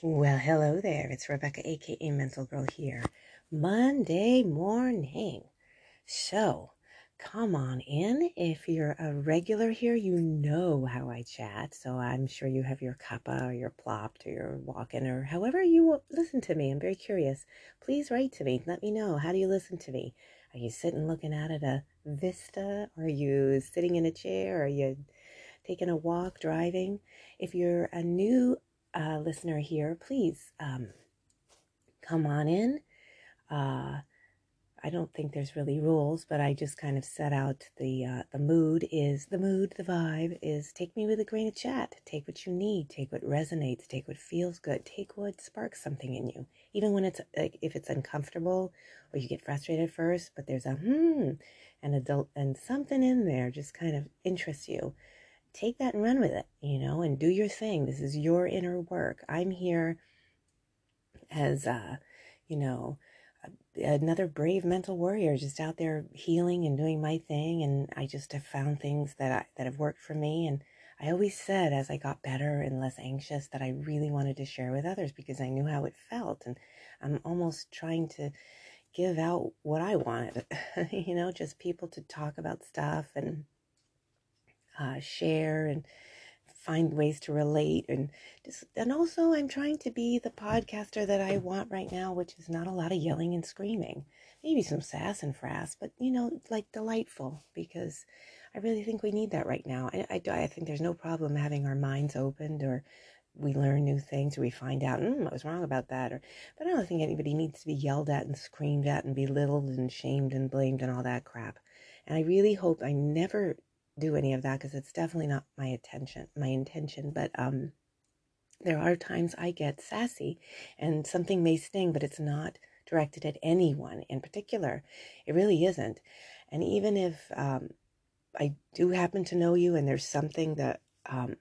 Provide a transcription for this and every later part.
Well, hello there. It's Rebecca, aka Mental Girl, here. Monday morning. So, come on in. If you're a regular here, you know how I chat. So, I'm sure you have your cuppa or your plopped or your walking or however you listen to me. I'm very curious. Please write to me. Let me know. How do you listen to me? Are you sitting looking out at a vista? Are you sitting in a chair? Are you taking a walk, driving? If you're a new uh, listener here, please um, come on in. Uh, I don't think there's really rules, but I just kind of set out the uh, the mood is the mood, the vibe is take me with a grain of chat. Take what you need, take what resonates, take what feels good, take what sparks something in you. Even when it's like if it's uncomfortable or you get frustrated first, but there's a hmm and adult and something in there just kind of interests you take that and run with it, you know, and do your thing. This is your inner work. I'm here as, uh, you know, another brave mental warrior just out there healing and doing my thing and I just have found things that I, that have worked for me and I always said as I got better and less anxious that I really wanted to share with others because I knew how it felt and I'm almost trying to give out what I wanted you know just people to talk about stuff and uh, share and find ways to relate and just and also I'm trying to be the podcaster that I want right now, which is not a lot of yelling and screaming. Maybe some sass and frass, but you know, like delightful because I really think we need that right now. I, I, I think there's no problem having our minds opened or we learn new things or we find out, mm, I was wrong about that. Or, but I don't think anybody needs to be yelled at and screamed at and belittled and shamed and blamed and all that crap. And I really hope I never do any of that because it's definitely not my attention, my intention. But um, there are times I get sassy, and something may sting, but it's not directed at anyone in particular. It really isn't. And even if um, I do happen to know you, and there's something that um,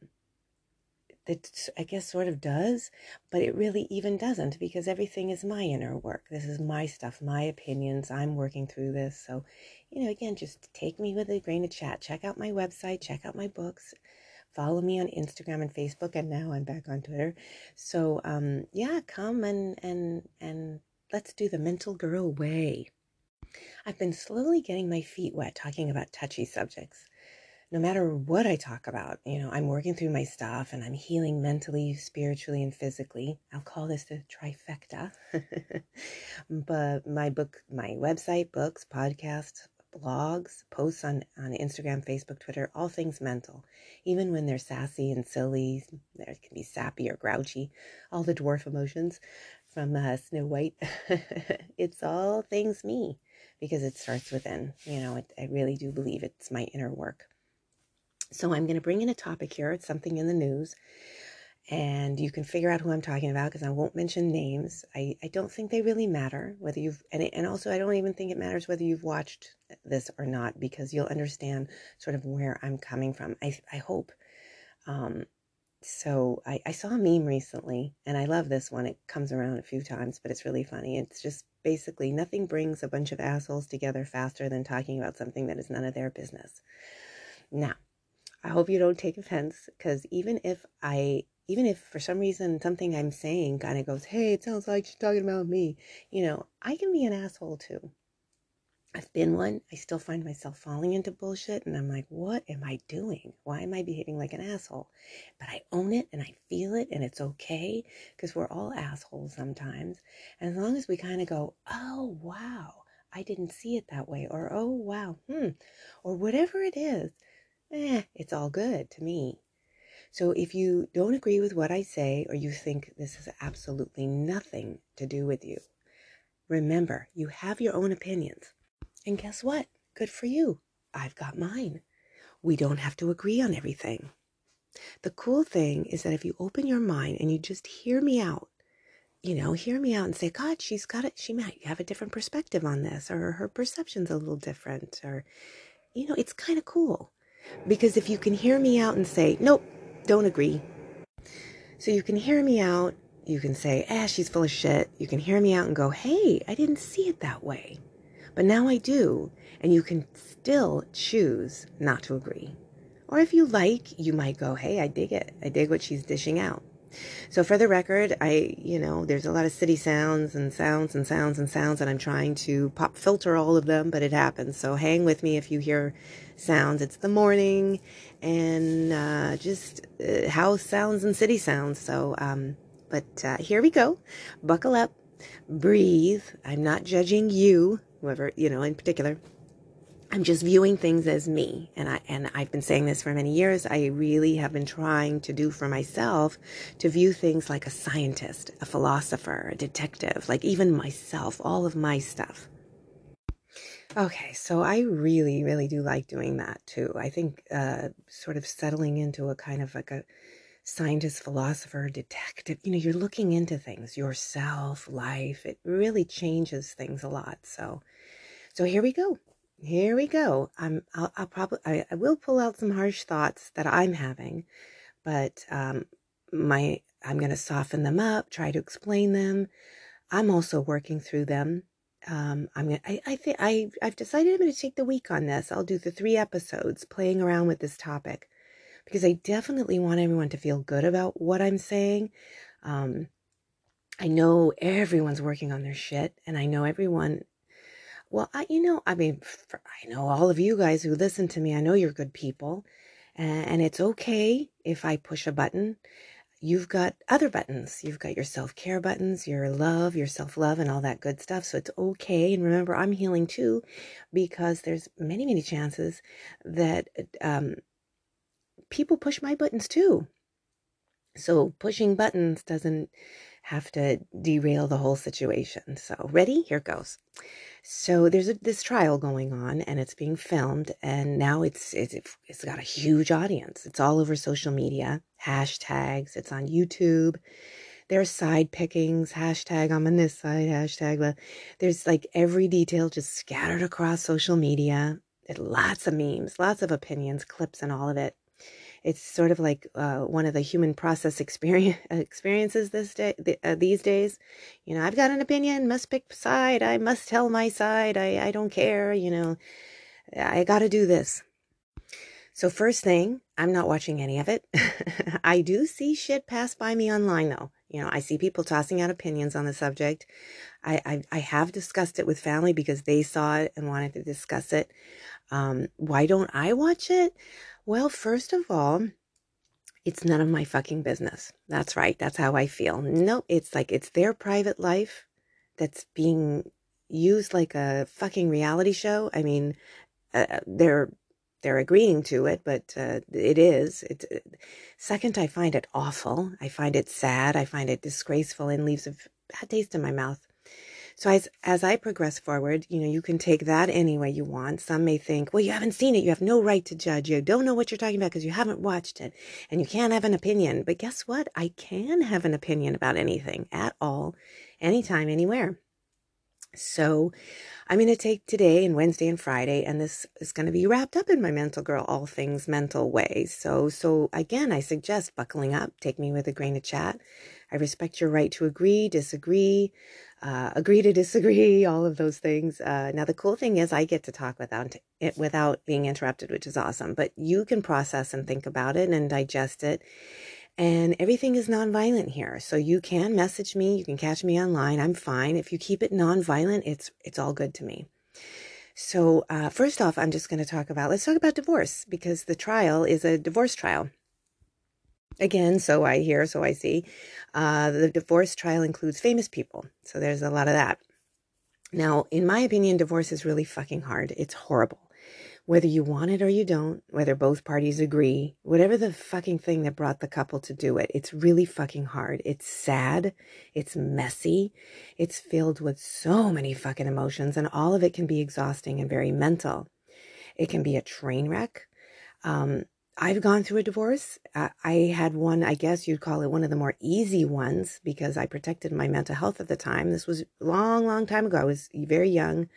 that I guess sort of does, but it really even doesn't because everything is my inner work. This is my stuff, my opinions. I'm working through this. So, you know, again, just take me with a grain of chat. Check out my website, check out my books. Follow me on Instagram and Facebook, and now I'm back on Twitter. So, um, yeah, come and and and let's do the mental girl way. I've been slowly getting my feet wet talking about touchy subjects no matter what I talk about, you know, I'm working through my stuff and I'm healing mentally, spiritually, and physically. I'll call this the trifecta. but my book, my website, books, podcasts, blogs, posts on, on Instagram, Facebook, Twitter, all things mental. Even when they're sassy and silly, there can be sappy or grouchy, all the dwarf emotions from uh, Snow White. it's all things me because it starts within. You know, it, I really do believe it's my inner work. So I'm going to bring in a topic here. It's something in the news. And you can figure out who I'm talking about because I won't mention names. I, I don't think they really matter whether you've, and, it, and also I don't even think it matters whether you've watched this or not because you'll understand sort of where I'm coming from. I, I hope. Um, so I, I saw a meme recently and I love this one. It comes around a few times, but it's really funny. It's just basically nothing brings a bunch of assholes together faster than talking about something that is none of their business. Now, I hope you don't take offense because even if I, even if for some reason something I'm saying kind of goes, hey, it sounds like she's talking about me, you know, I can be an asshole too. I've been one. I still find myself falling into bullshit and I'm like, what am I doing? Why am I behaving like an asshole? But I own it and I feel it and it's okay because we're all assholes sometimes. And as long as we kind of go, oh, wow, I didn't see it that way, or oh, wow, hmm, or whatever it is, eh, it's all good to me. So if you don't agree with what I say or you think this has absolutely nothing to do with you, remember you have your own opinions. And guess what? Good for you. I've got mine. We don't have to agree on everything. The cool thing is that if you open your mind and you just hear me out, you know, hear me out and say, God, she's got it. She might have a different perspective on this, or her perception's a little different, or, you know, it's kind of cool. Because if you can hear me out and say, nope, don't agree. So you can hear me out, you can say, ah, she's full of shit. You can hear me out and go, hey, I didn't see it that way. But now I do. And you can still choose not to agree. Or if you like, you might go, hey, I dig it. I dig what she's dishing out. So for the record, I, you know, there's a lot of city sounds and sounds and sounds and sounds, and I'm trying to pop filter all of them, but it happens. So hang with me if you hear sounds. It's the morning and uh, just uh, house sounds and city sounds. So, um, but uh, here we go. Buckle up, breathe. I'm not judging you, whoever, you know, in particular. I'm just viewing things as me. And I and I've been saying this for many years. I really have been trying to do for myself to view things like a scientist, a philosopher, a detective, like even myself, all of my stuff. Okay, so I really, really do like doing that too. I think uh, sort of settling into a kind of like a scientist, philosopher, detective, you know, you're looking into things, yourself, life. It really changes things a lot. So, so here we go here we go. I'm, I'll, I'll probably, I, I, will pull out some harsh thoughts that I'm having, but um, my, I'm going to soften them up, try to explain them. I'm also working through them. Um, I'm gonna, I, I think I, I've decided I'm going to take the week on this. I'll do the three episodes playing around with this topic because I definitely want everyone to feel good about what I'm saying. Um, I know everyone's working on their shit, and I know everyone well, I, you know, I mean, for, I know all of you guys who listen to me, I know you're good people. And, and it's okay if I push a button. You've got other buttons. You've got your self care buttons, your love, your self love, and all that good stuff. So it's okay. And remember, I'm healing too, because there's many, many chances that um, people push my buttons too. So pushing buttons doesn't have to derail the whole situation. So, ready? Here goes. So there's a, this trial going on, and it's being filmed, and now it's, it's it's got a huge audience. It's all over social media, hashtags. It's on YouTube. There's side pickings, hashtag I'm on this side, hashtag. There's like every detail just scattered across social media. Lots of memes, lots of opinions, clips, and all of it it's sort of like uh, one of the human process experience experiences this day uh, these days. You know i've got an opinion must pick side i must tell my side i, I don't care you know i gotta do this. So first thing i'm not watching any of it. I do see shit pass by me online though you know i see people tossing out opinions on the subject I, I, I have discussed it with family because they saw it and wanted to discuss it um, why don't i watch it well, first of all, it's none of my fucking business. That's right. That's how I feel. No, it's like it's their private life that's being used like a fucking reality show. I mean, uh, they're they're agreeing to it, but uh, it is. It, uh, second, I find it awful. I find it sad. I find it disgraceful and leaves a bad taste in my mouth. So as as I progress forward, you know, you can take that any way you want. Some may think, well, you haven't seen it. You have no right to judge. You don't know what you're talking about because you haven't watched it and you can't have an opinion. But guess what? I can have an opinion about anything at all, anytime, anywhere. So I'm going to take today and Wednesday and Friday, and this is going to be wrapped up in my mental girl, all things mental way. So, so again, I suggest buckling up, take me with a grain of chat. I respect your right to agree, disagree, uh, agree to disagree, all of those things. Uh, now, the cool thing is I get to talk without it without being interrupted, which is awesome. But you can process and think about it and digest it. And everything is nonviolent here. So you can message me, you can catch me online. I'm fine. If you keep it nonviolent, it's it's all good to me. So uh, first off, I'm just going to talk about let's talk about divorce because the trial is a divorce trial. Again, so I hear, so I see. Uh, the divorce trial includes famous people. So there's a lot of that. Now, in my opinion, divorce is really fucking hard. It's horrible. Whether you want it or you don't, whether both parties agree, whatever the fucking thing that brought the couple to do it, it's really fucking hard. It's sad. It's messy. It's filled with so many fucking emotions, and all of it can be exhausting and very mental. It can be a train wreck. Um, I've gone through a divorce. Uh, I had one, I guess you'd call it one of the more easy ones because I protected my mental health at the time. This was long, long time ago. I was very young.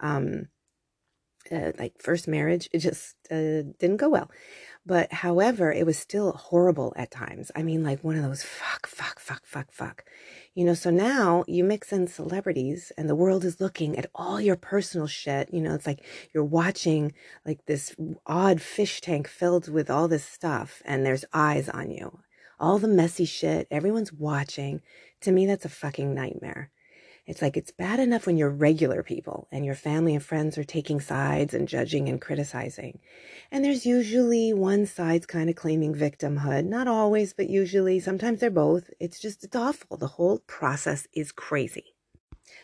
Um, uh, like first marriage, it just uh, didn't go well. But however, it was still horrible at times. I mean, like one of those fuck, fuck, fuck, fuck, fuck. You know, so now you mix in celebrities and the world is looking at all your personal shit. You know, it's like you're watching like this odd fish tank filled with all this stuff and there's eyes on you. all the messy shit, everyone's watching. To me, that's a fucking nightmare. It's like it's bad enough when you're regular people and your family and friends are taking sides and judging and criticizing. And there's usually one side's kind of claiming victimhood. Not always, but usually. Sometimes they're both. It's just, it's awful. The whole process is crazy.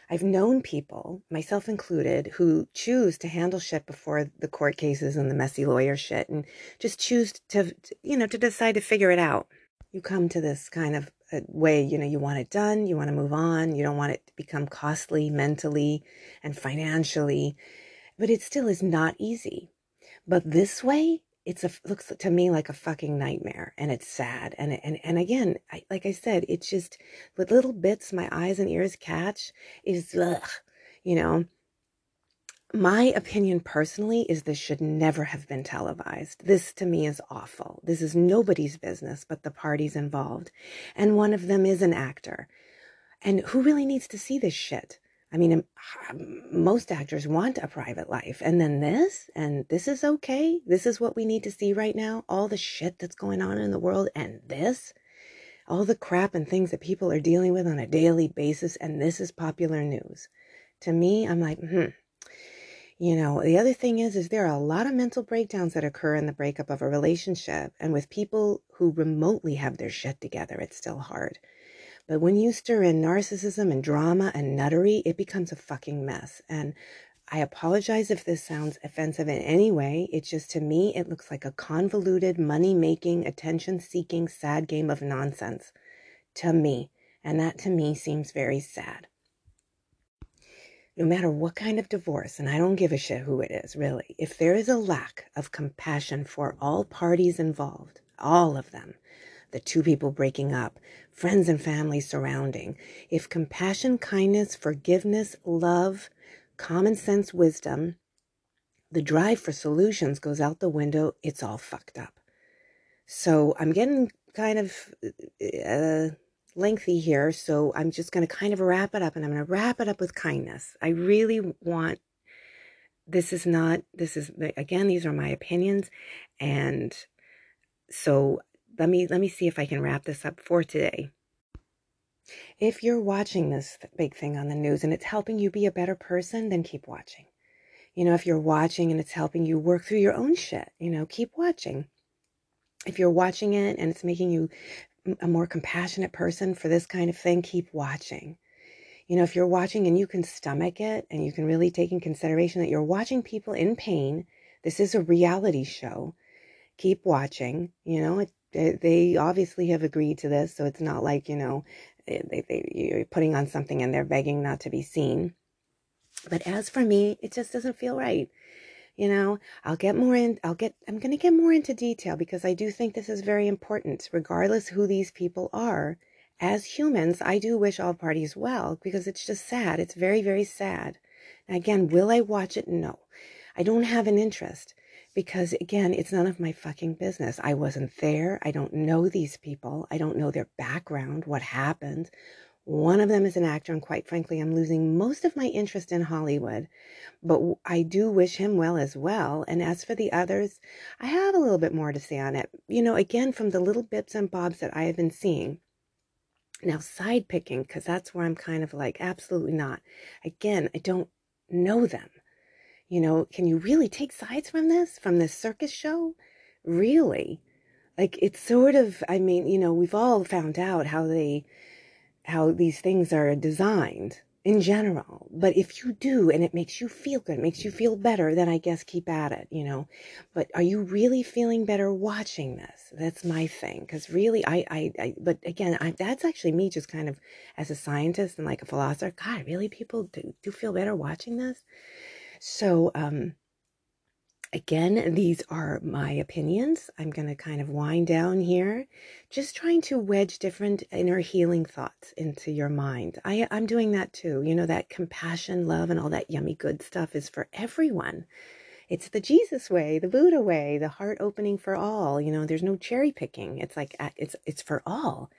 I've known people, myself included, who choose to handle shit before the court cases and the messy lawyer shit and just choose to, you know, to decide to figure it out. You come to this kind of way, you know, you want it done, you want to move on, you don't want it to become costly mentally and financially, but it still is not easy. But this way, it's a looks to me like a fucking nightmare and it's sad and and and again I, like i said it's just with little bits my eyes and ears catch is ugh, you know my opinion personally is this should never have been televised. This to me is awful. This is nobody's business but the parties involved. And one of them is an actor. And who really needs to see this shit? I mean, most actors want a private life. And then this, and this is okay. This is what we need to see right now. All the shit that's going on in the world, and this, all the crap and things that people are dealing with on a daily basis. And this is popular news. To me, I'm like, hmm, you know, the other thing is, is there are a lot of mental breakdowns that occur in the breakup of a relationship. And with people who remotely have their shit together, it's still hard. But when you stir in narcissism and drama and nuttery, it becomes a fucking mess. And I apologize if this sounds offensive in any way. It's just to me, it looks like a convoluted, money making, attention seeking, sad game of nonsense. To me. And that to me seems very sad no matter what kind of divorce, and I don't give a shit who it is, really, if there is a lack of compassion for all parties involved, all of them, the two people breaking up, friends and family surrounding, if compassion, kindness, forgiveness, love, common sense wisdom, the drive for solutions goes out the window, it's all fucked up. So I'm getting kind of uh, lengthy here, so I'm just going to kind of wrap it up and I'm going to wrap it up with kindness. I really want this is not this is again these are my opinions and so let me let me see if I can wrap this up for today. If you're watching this big thing on the news and it's helping you be a better person, then keep watching. You know, if you're watching and it's helping you work through your own shit, you know, keep watching. If you're watching it and it's making you a more compassionate person for this kind of thing, keep watching. You know, if you're watching and you can stomach it and you can really take in consideration that you're watching people in pain, this is a reality show. Keep watching. You know, it, they obviously have agreed to this, so it's not like, you know, eh, they, they, you're putting on something and they're begging not to be seen. But as for me, it just doesn't feel right you know i'll get more in i'll get i'm going to get more into detail because i do think this is very important regardless who these people are. As humans i do wish all parties well because it's just sad. It's very very sad. Now, again will i watch it? No. I don't have an interest because again it's none of my fucking business. I wasn't there. I don't know these people. I don't know their background what happened one of them is an actor, and quite frankly, I'm losing most of my interest in Hollywood. But I do wish him well as well. And as for the others, I have a little bit more to say on it. You know, again, from the little bits and bobs that I have been seeing. Now, side picking, because that's where I'm kind of like, absolutely not. Again, I don't know them. You know, can you really take sides from this, from this circus show? Really? Like, it's sort of, I mean, you know, we've all found out how they how these things are designed in general. But if you do and it makes you feel good, makes you feel better, then I guess keep at it, you know. But are you really feeling better watching this? That's my thing. Because really, I, I, I, but again, I, that's actually me just kind of as a scientist and like a philosopher. God, really, people do, do feel better watching this. So, um, Again, these are my opinions. I'm going to kind of wind down here, just trying to wedge different inner healing thoughts into your mind. I, I'm doing that too. You know, that compassion, love, and all that yummy good stuff is for everyone. It's the Jesus way, the Buddha way, the heart opening for all. You know, there's no cherry picking. It's like, it's, it's for all.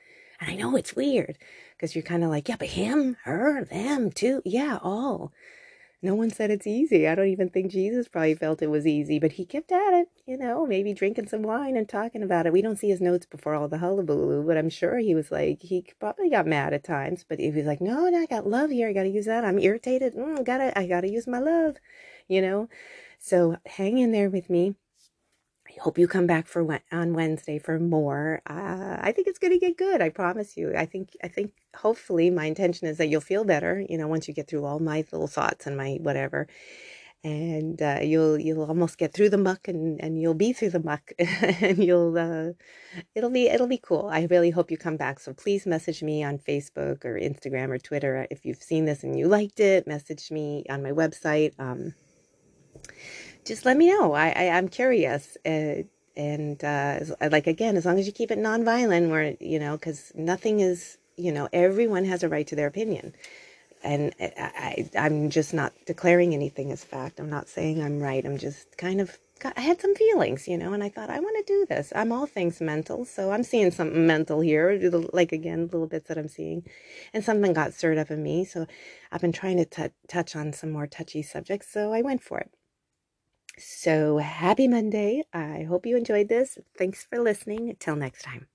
And I know it's weird because you're kind of like, yeah, but him, her, them too. Yeah, all no one said it's easy. I don't even think Jesus probably felt it was easy, but he kept at it, you know, maybe drinking some wine and talking about it. We don't see his notes before all the hullabaloo, but I'm sure he was like, he probably got mad at times, but he was like, no, no, I got love here. I got to use that. I'm irritated. Mm, gotta, I got to use my love, you know? So hang in there with me. I hope you come back for on Wednesday for more. Uh, I think it's going to get good. I promise you. I think I think hopefully my intention is that you'll feel better. You know, once you get through all my little thoughts and my whatever, and uh, you'll you'll almost get through the muck and, and you'll be through the muck and you'll uh, it'll be it'll be cool. I really hope you come back. So please message me on Facebook or Instagram or Twitter if you've seen this and you liked it. Message me on my website. Um, just let me know. I, I am curious. Uh, and uh, like again, as long as you keep it nonviolent, where you know, because nothing is, you know, everyone has a right to their opinion, and I, I I'm just not declaring anything as fact. I'm not saying I'm right. I'm just kind of I had some feelings, you know, and I thought I want to do this. I'm all things mental, so I'm seeing something mental here, like again, little bits that I'm seeing, and something got stirred up in me. So I've been trying to t- touch on some more touchy subjects, so I went for it. So happy Monday. I hope you enjoyed this. Thanks for listening. Till next time.